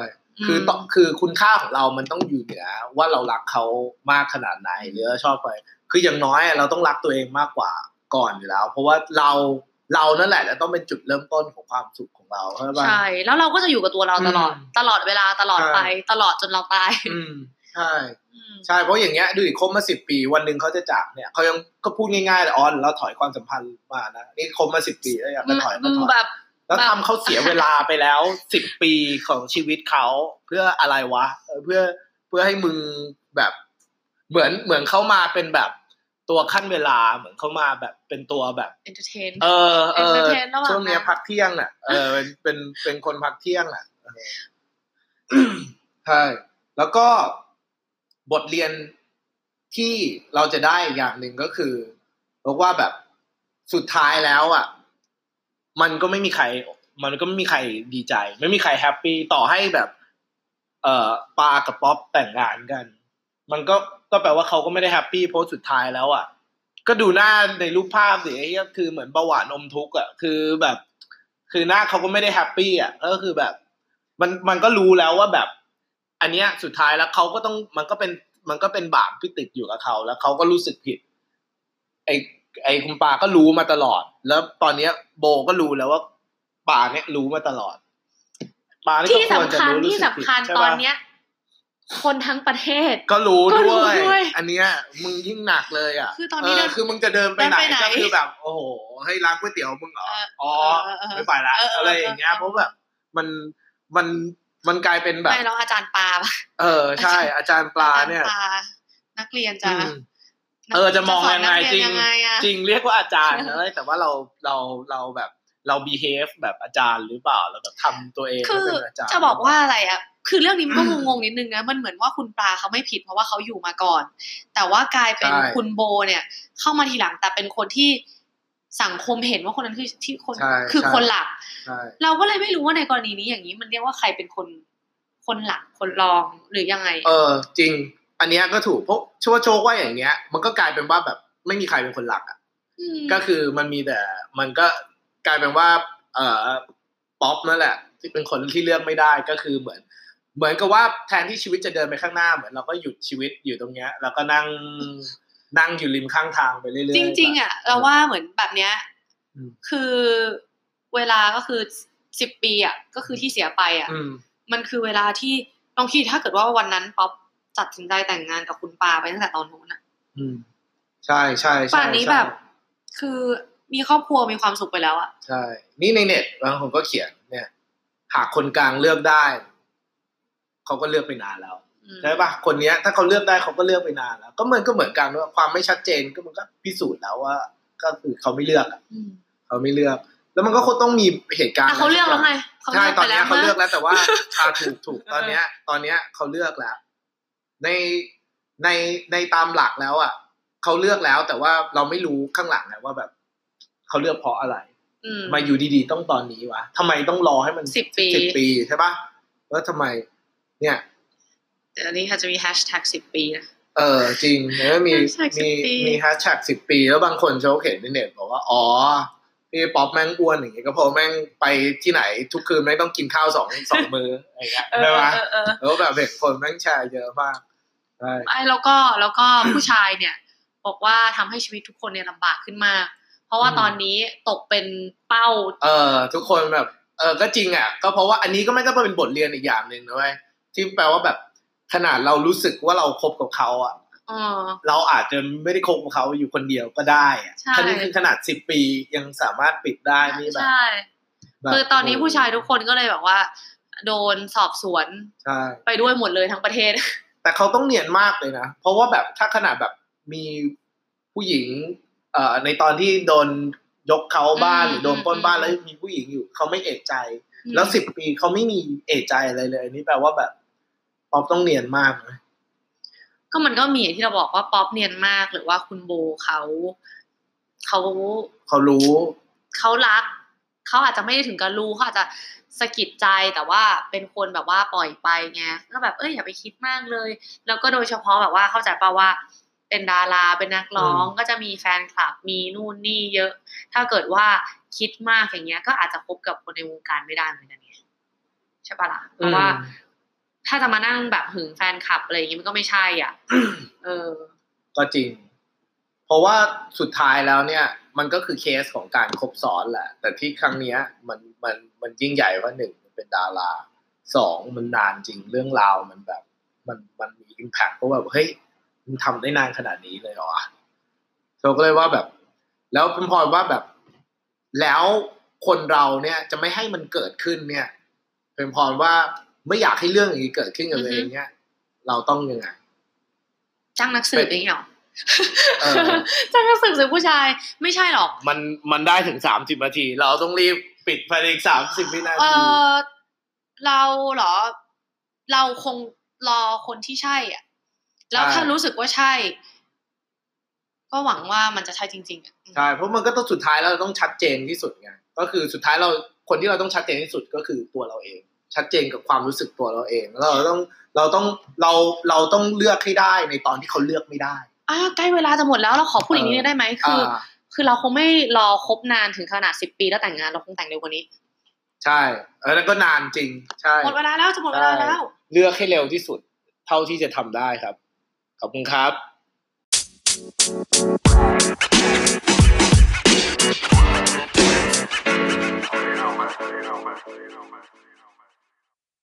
Speaker 1: คือต้องคือคุณค่าของเรามันต้องอยู่เหนือว่าเรารักเขามากขนาดไหนหรือชอบใครคืออย่างน้อยเราต้องรักตัวเองมากกว่าก่อนอยู่แล้ว เพราะว่าเรา เรานั่นแหละจะต้องเป็นจุดเริ่มต้นของความสุขของเราใช่ปะ
Speaker 2: ใช่แล้วเราก็จะอยู่กับตัวเราตลอด
Speaker 1: อืม
Speaker 2: ตลอดเวลาตลอด
Speaker 1: ใช่
Speaker 2: ไป ตลอดจนเราตาย
Speaker 1: อืมใช่
Speaker 2: อืม
Speaker 1: ใช่เพราะอย่างเงี้ยดูดิคบมาสิบปีวันหนึ่งเขาจะจากเนี่ยเขายังก็พูดง่ายๆเลยออนเราถอยความสัมพันธ์มานะนี่คบมาสิบปีแล้วอยากจะถอยก็ถอย
Speaker 2: แบบ
Speaker 1: แล้ว
Speaker 2: แบบ
Speaker 1: ทำเขาเสียเวลาไปแล้วสิบปีของชีวิตเขาเพื่ออะไรวะเออเพื่อเพื่อให้มึงแบบเหมือนเหมือนเขามาเป็นแบบ ตัวขั้นเวลาเหมือนเขามาแบบเป็นตัวแบบ
Speaker 2: entertain
Speaker 1: เออเออ
Speaker 2: Entertain ระหว่าง
Speaker 1: ช่วงเนี้ย
Speaker 2: นั้น
Speaker 1: พักเที่ยงน่ะเออเป็นเป็นเป็นคนพักเที่ยงอะเออใช่แล้วก็บทเรียนที่เราจะได้อีกอย่างหนึ่งก็คือบอกว่าแบบสุดท้ายแล้วอะ มันก็ไม่มีใคร มันก็ไม่มีใครดีใจ ไม่มีใคร happy ต่อให้แบบ เอ่อปลากับป๊อปแต่งงานกัน มันก็ก็แปลว่าเขาก็ไม่ได้ happy เพราะสุดท้ายแล้วอะ ก็ดูหน้าในรูปภาพสิไอ้เหี้ยคือเหมือนเบาหวานอมทุกข์อะคือแบบ คือหน้าเขาก็ไม่ได้ happy อะก็คือแบบ มันมันก็รู้แล้วว่าแบบ อันเนี้ยสุดท้ายแล้วเขาก็ต้องมันก็เป็นมันก็เป็นบาปที่ติดอยู่กับเขาแล้วเขาก็รู้สึกผิด ไอไอคุณปาก็รู้มาตลอด แล้วตอนเนี้ย โบก็รู้แล้วว่าปาเนี่ยรู้มาตลอดปานี่ก็
Speaker 2: ที่
Speaker 1: ควร
Speaker 2: สำ
Speaker 1: จะ
Speaker 2: คัญ
Speaker 1: รู้รู้
Speaker 2: ที่
Speaker 1: สึก
Speaker 2: สำ
Speaker 1: ผิด
Speaker 2: คัญ
Speaker 1: ใช่
Speaker 2: ตอน
Speaker 1: ปะ
Speaker 2: เนี้ย คนทั้งประเทศ
Speaker 1: ก็รู้
Speaker 2: ก็รู้
Speaker 1: ด้วย
Speaker 2: ด้วย
Speaker 1: อันเนี้ยมึงยิ่งหนักเลยอะ
Speaker 2: คือตอนนี้
Speaker 1: เเดิ
Speaker 2: น
Speaker 1: คือมึงจะเดินไปไหน
Speaker 2: เดินไปไหน
Speaker 1: ก็คือแบบ โอ้โหให้ร้านก๋วยเตี๋ยวมึงเหรอ
Speaker 2: เออ
Speaker 1: อ๋อ
Speaker 2: เออเออ
Speaker 1: ไม่ไปละ
Speaker 2: เออเออ
Speaker 1: อะไรอย่างเงี้ย
Speaker 2: เออ
Speaker 1: เพราะแบบมันมันมันกลายเป็นแบบ
Speaker 2: ไม่แล้วอาจารย์ปาปะ
Speaker 1: เออใช่ อาจารย์ปลาเนี่ย
Speaker 2: อจรปลานักเรียนจะ
Speaker 1: อืมเออจะมองยังไง
Speaker 2: สนนัก
Speaker 1: จ
Speaker 2: เย
Speaker 1: ริ
Speaker 2: น
Speaker 1: ง
Speaker 2: ยังไงอะ
Speaker 1: จริงเรียกว่าอาจารย์นะแต่ว่าเราเราเราแบบ เรา behave แบบอาจารย์หรือเปล่าเราแบบทำตัวเอง
Speaker 2: คือ
Speaker 1: ให้เป็นอาจารย์
Speaker 2: จะบอกว่าอะไรอะคือเรื่องนี้มันก็งงๆนิดนึงนะมันเหมือนว่าคุณปลาเขาไม่ผิดเพราะว่าเขาอยู่มาก่อน แต่ว่ากลายเป็นคุณโบเนี่ย เข้ามาทีหลังแต่เป็นคนที่สังคมเห็นว่าคนนั้นคือที่คน
Speaker 1: ใช่
Speaker 2: คือ
Speaker 1: ใช่
Speaker 2: คนหลัก
Speaker 1: ใช่
Speaker 2: เราก็เลยไม่รู้ว่าในกรณีนี้อย่างนี้ มันเรียกว่าใครเป็นคนคนหลักคนรองหรือยังไง
Speaker 1: เออ จริง อันเนี้ยก็ถูกเพราะชัวโชคว่าอย่างเงี้ย มันก็กลายเป็นว่าแบบไม่มีใครเป็นคนหลักอะ
Speaker 2: ม
Speaker 1: ก็คือมันมีแต่มันก็ กลายเป็นว่า เอ่อป๊อปนั่นแหละ ที่เป็นคนที่เลือกไม่ได้ก็คือเหมือน เหมือนกับว่าแทนที่ชีวิตจะเดินไปข้างหน้าเหมือนเราก็หยุดชีวิตอยู่ตรงเนี้ย แล้วก็นั่งนั่งอยู่ริมข้างทางไปเรื่อยๆ
Speaker 2: จริง ๆอะเราว่าเหมือนแบบเนี้ย
Speaker 1: อืม
Speaker 2: คือเวลาก็คือสิบปีอะก็คือที่เสียไปอะ
Speaker 1: อืม
Speaker 2: มันคือเวลาที่ลองคิดถ้าเกิดว่าวันนั้นป๊อปตัดสินใจแต่งงานกับคุณปาไปตั้งแต่ตอนนู้นอะ
Speaker 1: อืมใช่ใช่ใช่
Speaker 2: ป่านนี้
Speaker 1: ใช่
Speaker 2: แบบ คือ มีครอบครัวมีความสุขไปแล้วอะ
Speaker 1: ใช่ นี่ในเน็ตบางคนก็เขียนเนี่ย หากคนกลางเลือกได้ เขาก็เลือกไปนานแล้ว
Speaker 2: อืม
Speaker 1: ใช่ปะคนเนี้ย ถ้าเขาเลือกได้เขาก็เลือกไปนานแล้ว ก็เหมือนก็เหมือนกันว่าความไม่ชัดเจนก็มันก็พิสูจน์แล้วว่า ก็คือเขาไม่เลือกอะ
Speaker 2: อืม
Speaker 1: เขาไม่เลือก แล้วมันก็คงต้องมีเหตุการณ์
Speaker 2: แต่เขาเลือกแล้วไงเขา
Speaker 1: ใช่
Speaker 2: เลือก
Speaker 1: ตอ
Speaker 2: ไป
Speaker 1: น
Speaker 2: แล้
Speaker 1: เนี้
Speaker 2: วย
Speaker 1: เขาเลือก
Speaker 2: มื่
Speaker 1: แล้วแต่ว่าอ่าถูกถูกตอนเนี้ย ตอนเนี้ยเขาเลือกแล้ว ในในในตามหลักแล้วอะเขาเลือกแล้วแต่ว่าเราไม่รู้ข้างหลังนะว่าแบบ เขาเลือกเพราะอะไร
Speaker 2: อืม
Speaker 1: มาอยู่ดีๆต้องตอนนี้วะทำไมต้องรอให้มัน
Speaker 2: สิบปี
Speaker 1: สิบปีใช่ปะแล้วทำไม เนี่ย
Speaker 2: เดี๋ยวนี้ค่ะจะมีแฮชแท็กสิบปีนะ
Speaker 1: เออจริงแล้วมี
Speaker 2: Hashtag
Speaker 1: มี
Speaker 2: 10ปี
Speaker 1: มีแฮชแท็กสิบปี แล้วบางคนเขาเขียนในเน็ตบอกว่าอ๋อพี่ป๊อปแม่งอ้วนอย่างเงี้ยก็เพราะแม่งไปที่ไหน ทุกคืนแม่งต้องกินข้าวสองสองมืออะไรเงี้ย
Speaker 2: เออ
Speaker 1: ใช่ปะ
Speaker 2: เออเออ
Speaker 1: แล้วแบบเห็นคนแม่งแชร์เยอะมากใช่
Speaker 2: ไอ้แล้วก็แล้วก็ผู้ชายเนี่ย บอกว่าทำให้ชีวิตทุกคนเนี่ยลำบากขึ้นมาก เพราะว่าตอนนี้ตกเป็นเป้า
Speaker 1: เออ ทุกคนแบบ เออก็จริงอะ ก็เพราะว่าอันนี้ก็ไม่ก็เป็นบทเรียนอีกอย่างหนึ่งนะเว้ยที่แปลว่าแบบขนาดเรารู้สึกว่าเราคบกับเขาอะ
Speaker 2: เออ
Speaker 1: เราอาจจะไม่ได้คบกับเขาอยู่คนเดียวก็ได้อะ
Speaker 2: ใช่
Speaker 1: คันนี้คือขนาดสิบปียังสามารถปิดได้นี่แบบ
Speaker 2: ใช่
Speaker 1: แบบ
Speaker 2: คือตอนนี้ผู้ชายทุกคนก็เลยแบบว่า โดนสอบสวน
Speaker 1: ใช่
Speaker 2: ไปด้วยหมดเลยทั้งประเทศ
Speaker 1: แต่เขาต้องเนียนมากเลยนะ เพราะว่าแบบถ้าขนาดแบบมีผู้หญิงเอ่อ ในตอนที่โดนยกเขาบ้าน
Speaker 2: อืม
Speaker 1: หรือโดนปล้นบ้าน
Speaker 2: อืม
Speaker 1: แล้วมีผู้หญิงอยู่เขาไม่เอะใจ แล้วสิบปีเขาไม่มีเอะใจอะไรเลยอันนี้แปลว่าแบบป๊อปต้องเนียนมากนะ
Speaker 2: ก็มันก็มีอย่างที่เราบอกว่าป๊อปเนียนมากหรือว่าคุณโบเขาเขา
Speaker 1: เขารู้
Speaker 2: เขารักเขาอาจจะไม่ได้ถึงกับรู้เขาอาจจะสะกิดใจแต่ว่าเป็นคนแบบว่าปล่อยไปไงก็แบบเอ้ยอย่าไปคิดมากเลย แล้วก็โดยเฉพาะแบบว่าเข้าใจป่าว่า เป็นดาราเป็นนักร้อง
Speaker 1: อืม
Speaker 2: ก็จะมีแฟนคลับมีนู่นนี่เยอะ ถ้าเกิดว่าคิดมากอย่างเงี้ย ก็อาจจะคบกับคนในวงการไม่ได้เหมือนกันไงใช่ปะล่ะเพราะว่า ถ้าจะมานั่งแบบหึงแฟนคลับอะไรอย่างงี้มันก็ไม่ใช่อะเออ
Speaker 1: ก็จริง เพราะว่าสุดท้ายแล้วเนี่ย มันก็คือเคสของการคบซ้อนแหละ แต่ที่ครั้งเนี้ย มันมันมันยิ่งใหญ่ว่าหนึ่งมันเป็นดาราสองมันนานจริงเรื่องราวมันแบบ มันมันมีอิมแพคเพราะแบบเฮ้ย มันทำได้นานขนาดนี้เลยเหรอวะเราก็เลยว่าแบบ แล้วเป็นพลอยว่าแบบ แล้วคนเราเนี่ยจะไม่ให้มันเกิดขึ้นเนี่ยเป็นพรว่าไม่อยากให้เรื่องอย่างนี้เกิดขึ้นกับตัวเองเนี่ย เราต้องยังไง
Speaker 2: จ้างนักสืบอย่างเงี้ยหรอ
Speaker 1: เออ
Speaker 2: จ้างนักสืบสืบผู้ชายไม่ใช่หรอก
Speaker 1: มันมันได้ถึงสามสิบนาที เราต้องรีบปิดภายในสามสิบวินา
Speaker 2: เอ
Speaker 1: ที
Speaker 2: อเราเหรอ เราคงรอคนที่ใช่อะ แล้วถ้ารู้สึกว่าใช่ ก็หวังว่ามันจะใช่จริงๆอะ
Speaker 1: ใช่เพราะมันก็ต้องสุดท้ายแล้วเราต้องชัดเจนที่สุดไงก็คือสุดท้ายเราคนที่เราต้องชัดเจนที่สุดก็คือตัวเราเอง ชัดเจนกับความรู้สึกตัวเราเองแล้วเราต้องเราต้องเราเราต้องเลือกให้ได้ในตอนที่เขาเลือกไม่ได้
Speaker 2: อ่าใกล้เวลาจะหมดแล้วเราขอพูดอีกนิดนึงได้ไหมคืออ
Speaker 1: อ่า
Speaker 2: คือเราคงไม่รอครบนานถึงขนาดสิบปีแล้วแต่งงานเราคงแต่งเร็วกว่านี้
Speaker 1: ใช่เออนั่นก็นานจริง ใช่
Speaker 2: หมดเวลาแล้วจะหมดเวลาแล้ว
Speaker 1: เลือกให้เร็วที่สุด เท่าที่จะทำได้ครับ ขอบคุณครับ